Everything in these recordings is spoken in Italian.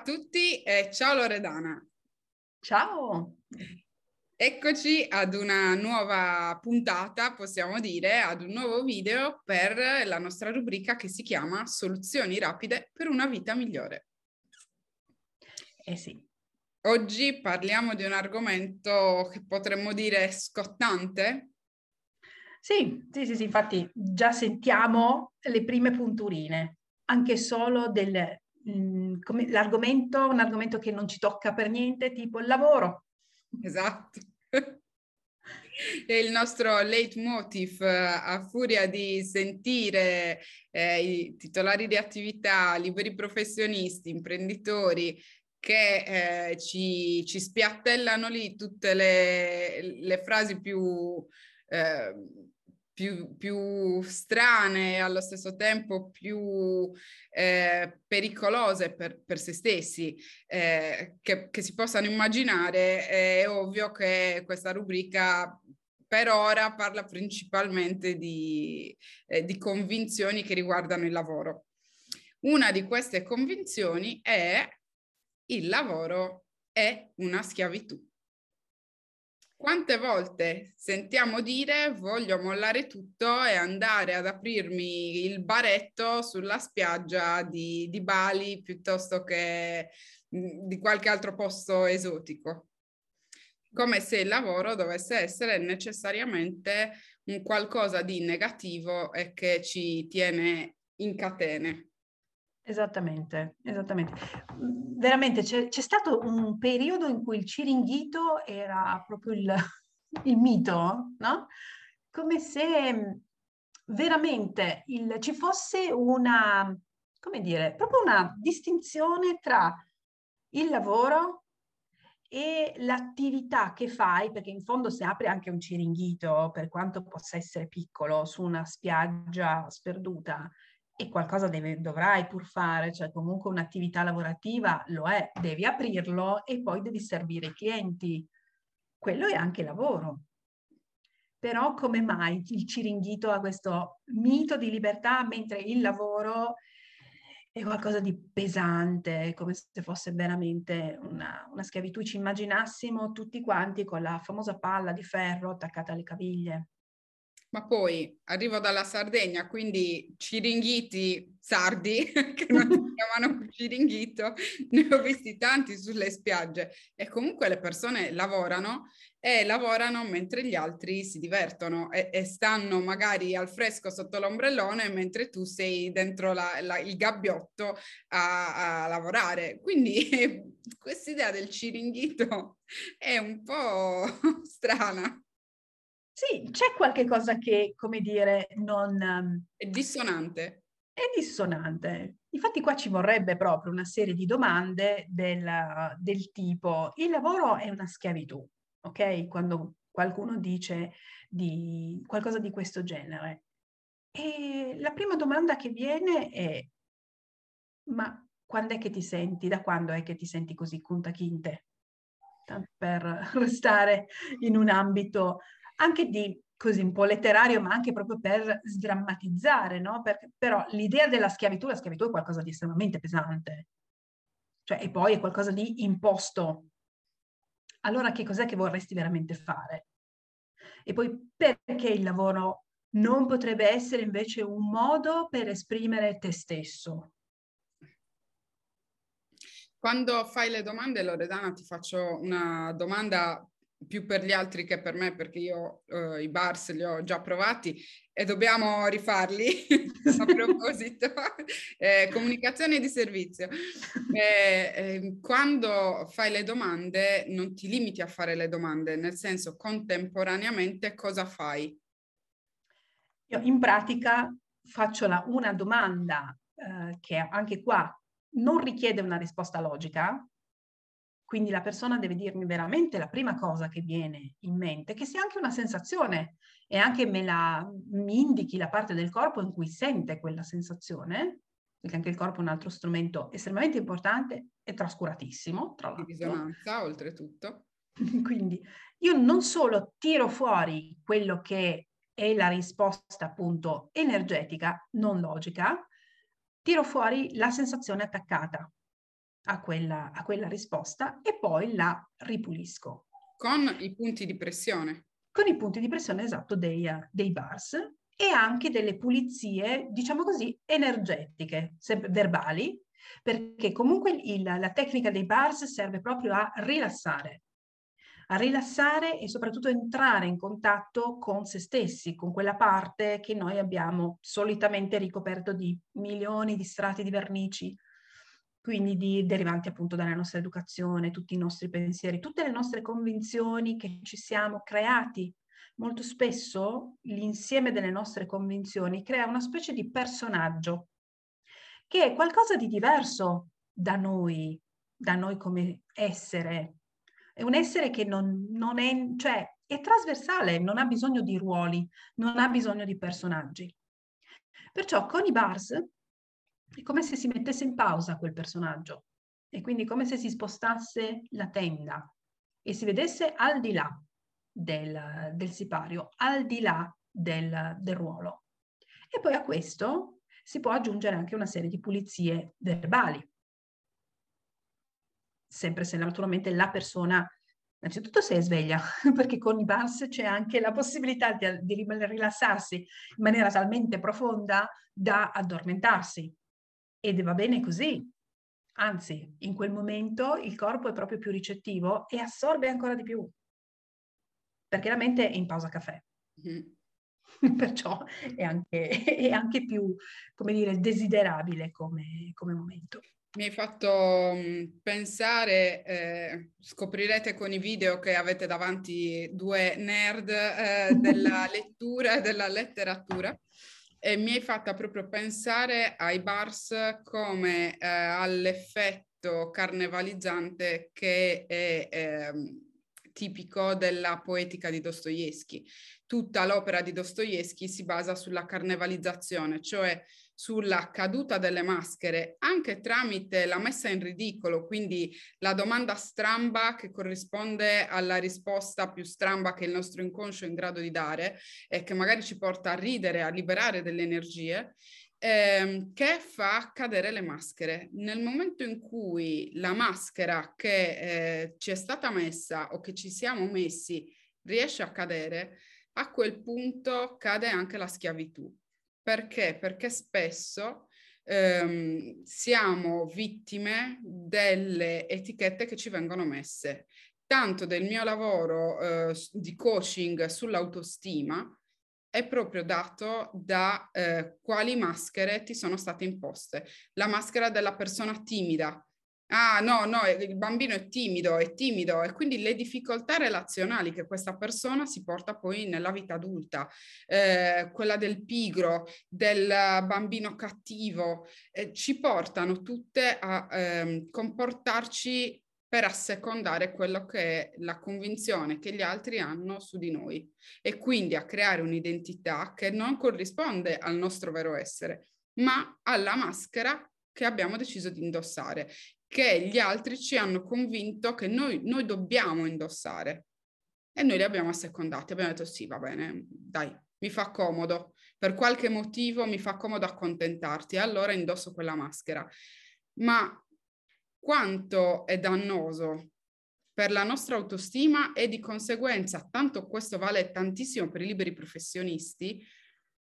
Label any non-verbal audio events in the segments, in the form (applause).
a tutti e ciao Loredana. Ciao. Eccoci ad una nuova puntata, possiamo dire, ad un nuovo video per la nostra rubrica che si chiama Soluzioni rapide per una vita migliore. Eh sì. Oggi parliamo di un argomento che potremmo dire scottante. Sì, sì, sì, sì, infatti già sentiamo le prime punturine, anche solo del come, l'argomento, un argomento che non ci tocca per niente, tipo il lavoro. Esatto. (laughs) E il nostro leitmotiv, a furia di sentire eh, i titolari di attività, liberi professionisti, imprenditori che eh, ci, ci, spiattellano lì tutte le, le frasi più eh, più, più strane e allo stesso tempo più eh, pericolose per, per, se stessi eh, che, che, si possano immaginare, è ovvio che questa rubrica per ora parla principalmente di, eh, di convinzioni che riguardano il lavoro. Una di queste convinzioni è il lavoro è una schiavitù. Quante volte sentiamo dire voglio mollare tutto e andare ad aprirmi il baretto sulla spiaggia di, di Bali piuttosto che mh, di qualche altro posto esotico? Come se il lavoro dovesse essere necessariamente un qualcosa di negativo e che ci tiene in catene. Esattamente, esattamente. Mhmm, veramente c'è, c'è, stato un periodo in cui il ciringhito era proprio il, (laughs) il mito, no? Come se mhmm, veramente il, ci fosse una, come dire, proprio una distinzione tra il lavoro e l'attività che fai, perché in fondo se apri anche un ciringhito, per quanto possa essere piccolo, su una spiaggia sperduta, e qualcosa deve, dovrai pur fare, cioè comunque un'attività lavorativa lo è, devi aprirlo e poi devi servire i clienti. Quello è anche lavoro. Però come mai il ciringhito ha questo mito di libertà mentre il lavoro è qualcosa di pesante, come se fosse veramente una, una schiavitù. Ci immaginassimo tutti quanti con la famosa palla di ferro attaccata alle caviglie ma poi arrivo dalla Sardegna, quindi ciringhiti sardi, (laughs) che non si (laughs) chiamano ciringhito, (laughs) ne ho visti tanti sulle spiagge e comunque le persone lavorano e lavorano mentre gli altri si divertono e, e stanno magari al fresco sotto l'ombrellone mentre tu sei dentro la, la, il gabbiotto a, a lavorare. Quindi questa idea del ciringhito è un po' strana. Sì, c'è qualche cosa che, come dire, non... Ehm, è dissonante. È dissonante. Infatti qua ci vorrebbe proprio una serie di domande del, del tipo, il lavoro è una schiavitù, ok? Quando qualcuno dice di qualcosa di questo genere. E la prima domanda che viene è, ma quando è che ti senti, da quando è che ti senti così chinte? Tanto per (laughs) restare in un ambito anche di così un po' letterario, ma anche proprio per sdrammatizzare, no? Perché, però l'idea della schiavitù, la schiavitù è qualcosa di estremamente pesante, cioè e poi è qualcosa di imposto. Allora che cos'è che vorresti veramente fare? E poi perché il lavoro non potrebbe essere invece un modo per esprimere te stesso? Quando fai le domande, Loredana, ti faccio una domanda più per gli altri che per me, perché io uh, i bars li ho già provati e dobbiamo rifarli (laughs) a proposito. (laughs) eh, comunicazione di servizio. Eh, eh, quando fai le domande non ti limiti a fare le domande, nel senso contemporaneamente cosa fai? Io in pratica faccio la, una domanda eh, che anche qua non richiede una risposta logica, quindi la persona deve dirmi veramente la prima cosa che viene in mente, che sia anche una sensazione e anche me la, mi indichi la parte del corpo in cui sente quella sensazione, perché anche il corpo è un altro strumento estremamente importante e trascuratissimo, tra l'altro. Di risonanza, oltretutto. (laughs) Quindi io non solo tiro fuori quello che è la risposta appunto energetica, non logica, tiro fuori la sensazione attaccata, a quella, a quella risposta e poi la ripulisco. Con i punti di pressione. Con i punti di pressione, esatto, dei, dei bars e anche delle pulizie, diciamo così, energetiche, verbali, perché comunque il, la tecnica dei bars serve proprio a rilassare, a rilassare e soprattutto entrare in contatto con se stessi, con quella parte che noi abbiamo solitamente ricoperto di milioni di strati di vernici, quindi di, derivanti appunto dalla nostra educazione, tutti i nostri pensieri, tutte le nostre convinzioni che ci siamo creati. Molto spesso l'insieme delle nostre convinzioni crea una specie di personaggio che è qualcosa di diverso da noi, da noi come essere. È un essere che non, non è, cioè, è trasversale, non ha bisogno di ruoli, non ha bisogno di personaggi. Perciò con i bars è come se si mettesse in pausa quel personaggio. E quindi come se si spostasse la tenda. E si vedesse al di là del, del sipario, al di là del, del ruolo. E poi a questo si può aggiungere anche una serie di pulizie verbali, sempre se naturalmente la persona, innanzitutto se è sveglia, (laughs) perché con i bars c'è anche la possibilità di, di rilassarsi in maniera talmente profonda da addormentarsi ed va bene così. Anzi, in quel momento il corpo è proprio più ricettivo e assorbe ancora di più, perché la mente è in pausa caffè. Mm. (laughs) Perciò è anche, è anche, più, come dire, desiderabile come, come momento. Mi hai fatto mm, pensare, eh, scoprirete con i video che avete davanti due nerd eh, della (laughs) lettura e della letteratura e mi hai fatta proprio pensare ai bars come eh, all'effetto carnevalizzante che è eh, tipico della poetica di Dostoevsky. Tutta l'opera di Dostoevsky si basa sulla carnevalizzazione, cioè sulla caduta delle maschere anche tramite la messa in ridicolo, quindi la domanda stramba che corrisponde alla risposta più stramba che il nostro inconscio è in grado di dare e che magari ci porta a ridere, a liberare delle energie. Ehm, che fa cadere le maschere. Nel momento in cui la maschera che eh, ci è stata messa o che ci siamo messi riesce a cadere, a quel punto cade anche la schiavitù. Perché? Perché spesso ehm, siamo vittime delle etichette che ci vengono messe. Tanto del mio lavoro eh, di coaching sull'autostima è proprio dato da eh, quali maschere ti sono state imposte. La maschera della persona timida, Ah, no, no, il bambino è timido, è timido e quindi le difficoltà relazionali che questa persona si porta poi nella vita adulta, eh, quella del pigro, del bambino cattivo, eh, ci portano tutte a eh, comportarci per assecondare quello che è la convinzione che gli altri hanno su di noi e quindi a creare un'identità che non corrisponde al nostro vero essere, ma alla maschera che abbiamo deciso di indossare che gli altri ci hanno convinto che noi, noi dobbiamo indossare. E noi li abbiamo assecondati, abbiamo detto sì, va bene, dai, mi fa comodo, per qualche motivo mi fa comodo accontentarti, allora indosso quella maschera. Ma quanto è dannoso per la nostra autostima e di conseguenza, tanto questo vale tantissimo per i liberi professionisti,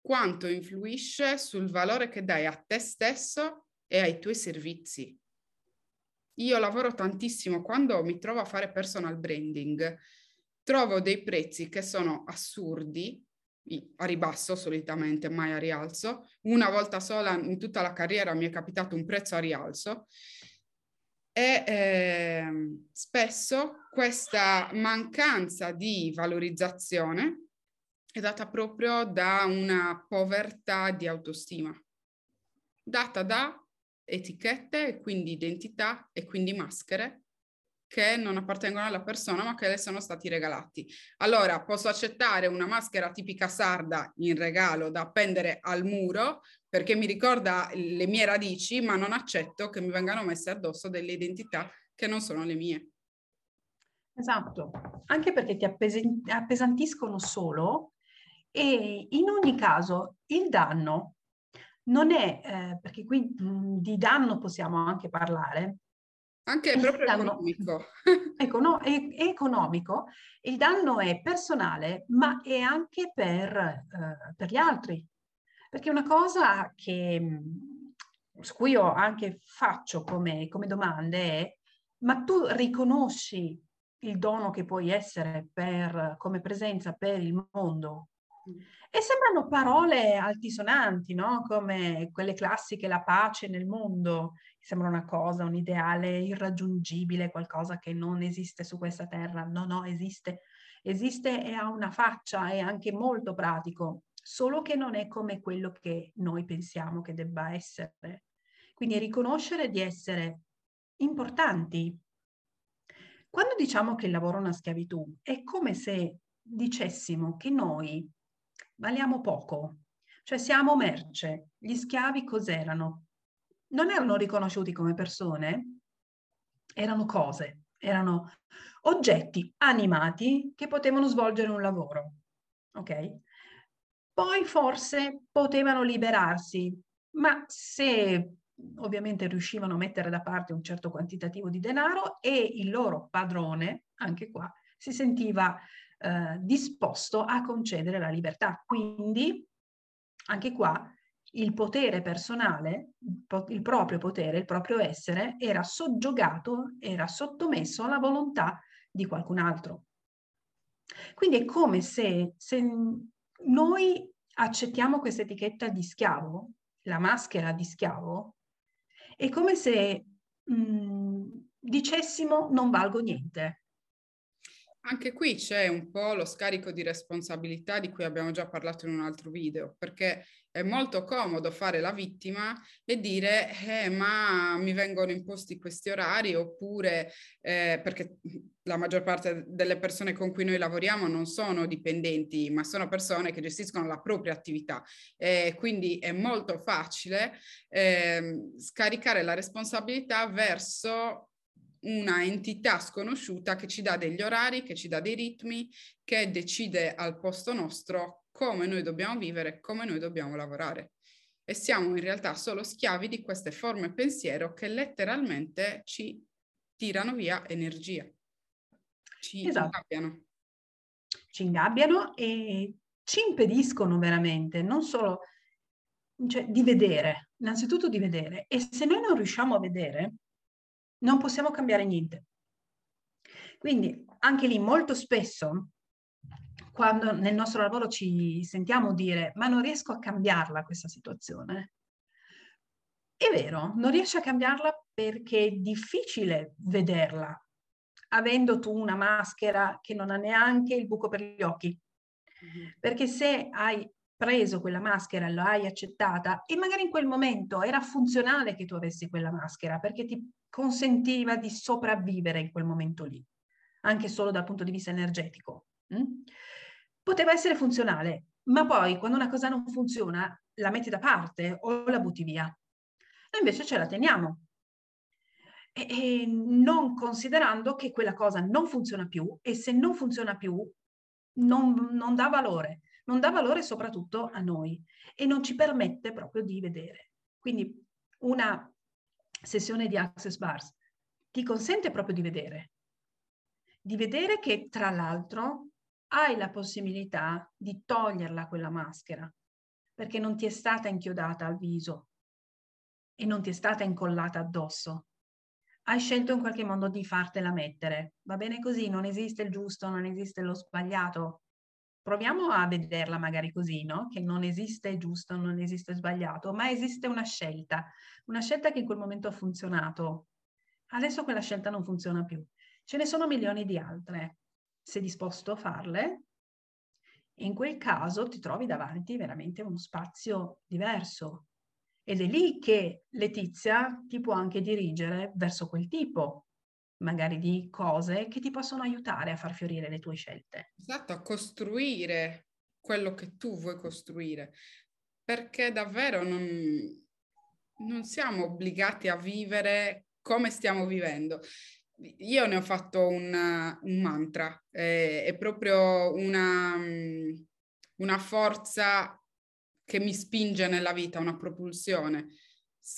quanto influisce sul valore che dai a te stesso e ai tuoi servizi. Io lavoro tantissimo quando mi trovo a fare personal branding, trovo dei prezzi che sono assurdi, a ribasso solitamente, mai a rialzo. Una volta sola in tutta la carriera mi è capitato un prezzo a rialzo e eh, spesso questa mancanza di valorizzazione è data proprio da una povertà di autostima, data da etichette e quindi identità e quindi maschere che non appartengono alla persona ma che le sono stati regalati. Allora posso accettare una maschera tipica sarda in regalo da appendere al muro perché mi ricorda le mie radici, ma non accetto che mi vengano messe addosso delle identità che non sono le mie. Esatto, anche perché ti appesantiscono solo e in ogni caso il danno non è, eh, perché qui mh, di danno possiamo anche parlare, Anche proprio danno, economico. Econo- è, è, economico, il danno è personale, ma è anche per, eh, per gli altri. Perché una cosa che, su cui io anche faccio come, come domande è, ma tu riconosci il dono che puoi essere per, come presenza per il mondo? E sembrano parole altisonanti, no? Come quelle classiche, la pace nel mondo, sembra una cosa, un ideale irraggiungibile, qualcosa che non esiste su questa terra. No, no, esiste. Esiste e ha una faccia, è anche molto pratico, solo che non è come quello che noi pensiamo che debba essere. Quindi riconoscere di essere importanti. Quando diciamo che il lavoro è una schiavitù, è come se dicessimo che noi valiamo poco, cioè siamo merce. Gli schiavi cos'erano? non erano riconosciuti come persone, erano cose, erano oggetti animati che potevano svolgere un lavoro. Ok? Poi forse potevano liberarsi, ma se ovviamente riuscivano a mettere da parte un certo quantitativo di denaro e il loro padrone, anche qua, si sentiva eh, disposto a concedere la libertà. Quindi, anche qua, il potere personale, il proprio potere, il proprio essere, era soggiogato, era sottomesso alla volontà di qualcun altro. Quindi è come se, se noi accettiamo questa etichetta di schiavo, la maschera di schiavo, è come se mh, mm, dicessimo non valgo niente. Anche qui c'è un po' lo scarico di responsabilità di cui abbiamo già parlato in un altro video, perché è molto comodo fare la vittima e dire eh, ma mi vengono imposti questi orari oppure eh, perché la maggior parte delle persone con cui noi lavoriamo non sono dipendenti ma sono persone che gestiscono la propria attività. E quindi è molto facile eh, scaricare la responsabilità verso una entità sconosciuta che ci dà degli orari, che ci dà dei ritmi, che decide al posto nostro come noi dobbiamo vivere, come noi dobbiamo lavorare. E siamo in realtà solo schiavi di queste forme pensiero che letteralmente ci tirano via energia, ci esatto. ingabbiano. Ci ingabbiano e ci impediscono veramente, non solo cioè, di vedere, innanzitutto di vedere. E se noi non riusciamo a vedere, non possiamo cambiare niente. Quindi anche lì molto spesso quando nel nostro lavoro ci sentiamo dire ma non riesco a cambiarla questa situazione. È vero, non riesci a cambiarla perché è difficile vederla, avendo tu una maschera che non ha neanche il buco per gli occhi. Perché se hai preso quella maschera, l'hai accettata e magari in quel momento era funzionale che tu avessi quella maschera perché ti consentiva di sopravvivere in quel momento lì, anche solo dal punto di vista energetico. Mm? poteva essere funzionale, ma poi quando una cosa non funziona la metti da parte o la butti via. Noi invece ce la teniamo. E, e non considerando che quella cosa non funziona più e se non funziona più non, non dà valore, non dà valore soprattutto a noi e non ci permette proprio di vedere. Quindi una sessione di Access Bars ti consente proprio di vedere, di vedere che tra l'altro hai la possibilità di toglierla quella maschera, perché non ti è stata inchiodata al viso e non ti è stata incollata addosso. Hai scelto in qualche modo di fartela mettere. Va bene così, non esiste il giusto, non esiste lo sbagliato. Proviamo a vederla magari così, no? Che non esiste giusto, non esiste sbagliato, ma esiste una scelta, una scelta che in quel momento ha funzionato. Adesso quella scelta non funziona più. Ce ne sono milioni di altre sei disposto a farle, in quel caso ti trovi davanti veramente uno spazio diverso. Ed è lì che Letizia ti può anche dirigere verso quel tipo, magari di cose che ti possono aiutare a far fiorire le tue scelte. Esatto, a costruire quello che tu vuoi costruire, perché davvero non, non siamo obbligati a vivere come stiamo vivendo io ne ho fatto un, un mantra, eh, è proprio una, mm, una forza che mi spinge nella vita, una propulsione.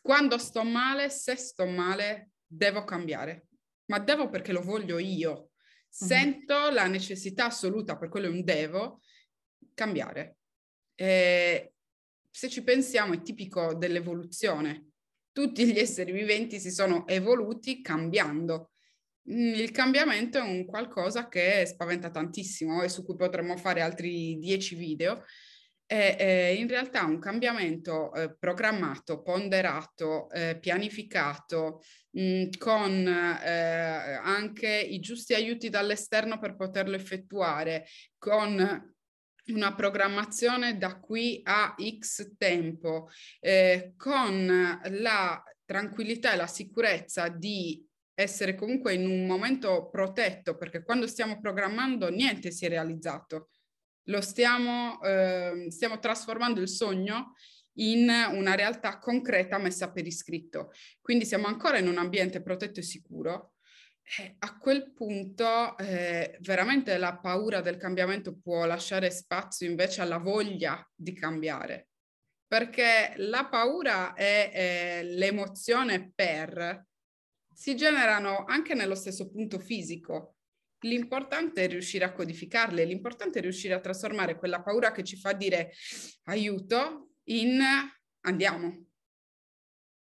Quando sto male, se sto male, devo cambiare, ma devo perché lo voglio io. Sento mm-hmm. la necessità assoluta, per quello è un devo, cambiare. E se ci pensiamo è tipico dell'evoluzione. Tutti gli esseri viventi si sono evoluti cambiando. Mm, il cambiamento è un qualcosa che spaventa tantissimo e su cui potremmo fare altri dieci video. È, è in realtà un cambiamento eh, programmato, ponderato, eh, pianificato, mh, mm, con eh, anche i giusti aiuti dall'esterno per poterlo effettuare, con una programmazione da qui a X tempo, eh, con la tranquillità e la sicurezza di essere comunque in un momento protetto, perché quando stiamo programmando niente si è realizzato. Lo stiamo, eh, stiamo trasformando il sogno in una realtà concreta messa per iscritto. Quindi siamo ancora in un ambiente protetto e sicuro. Eh, a quel punto eh, veramente la paura del cambiamento può lasciare spazio invece alla voglia di cambiare, perché la paura è eh, l'emozione per si generano anche nello stesso punto fisico. L'importante è riuscire a codificarle, l'importante è riuscire a trasformare quella paura che ci fa dire aiuto in andiamo.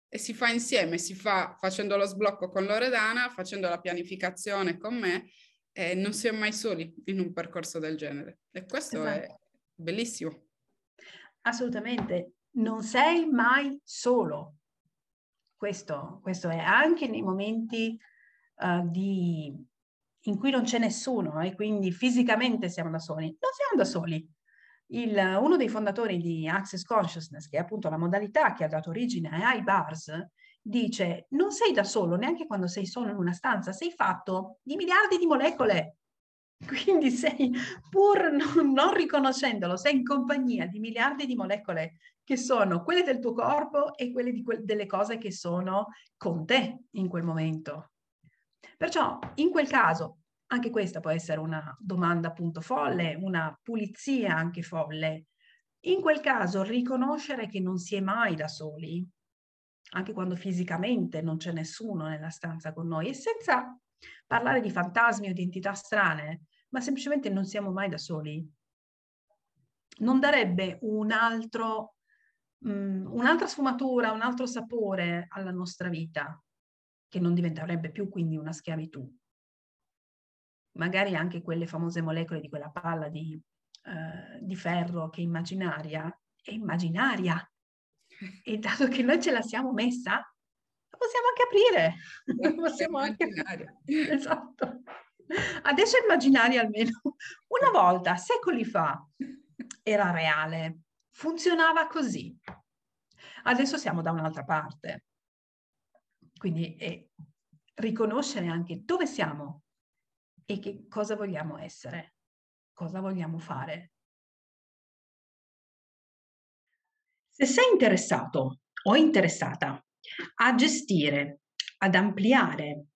E si fa insieme, si fa facendo lo sblocco con Loredana, facendo la pianificazione con me, e non si è mai soli in un percorso del genere. E questo esatto. è bellissimo. Assolutamente, non sei mai solo. Questo, questo è anche nei momenti uh, di, in cui non c'è nessuno e quindi fisicamente siamo da soli. Non siamo da soli. Il, uno dei fondatori di Access Consciousness, che è appunto la modalità che ha dato origine ai bars, dice non sei da solo neanche quando sei solo in una stanza, sei fatto di miliardi di molecole. (laughs) Quindi sei, pur non, non riconoscendolo, sei in compagnia di miliardi di molecole che sono quelle del tuo corpo e quelle que- delle cose che sono con te in quel momento. Perciò in quel caso, anche questa può essere una domanda appunto folle, una pulizia anche folle. In quel caso riconoscere che non si è mai da soli, anche quando fisicamente non c'è nessuno nella stanza con noi, e senza parlare di fantasmi o di entità strane, ma semplicemente non siamo mai da soli. Non darebbe un altro mh, un'altra sfumatura, un altro sapore alla nostra vita, che non diventerebbe più quindi una schiavitù. Magari anche quelle famose molecole di quella palla di, uh, di ferro che è immaginaria, è immaginaria. E dato che noi ce la siamo messa, la possiamo anche aprire. La possiamo anche... (laughs) Esatto. Adesso è immaginaria almeno. Una volta, secoli fa, era reale funzionava così. Adesso siamo da un'altra parte. Quindi è riconoscere anche dove siamo e che cosa vogliamo essere, cosa vogliamo fare. Se sei interessato o interessata a gestire, ad ampliare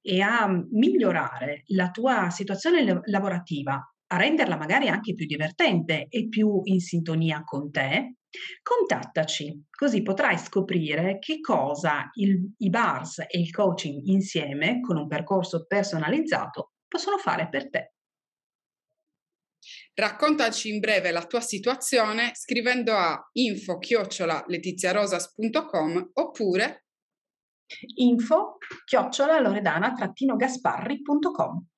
e a migliorare la tua situazione lavorativa a renderla magari anche più divertente e più in sintonia con te, contattaci, così potrai scoprire che cosa il, i bars e il coaching insieme, con un percorso personalizzato, possono fare per te. Raccontaci in breve la tua situazione scrivendo a info-letiziarosas.com oppure info-loredana-gasparri.com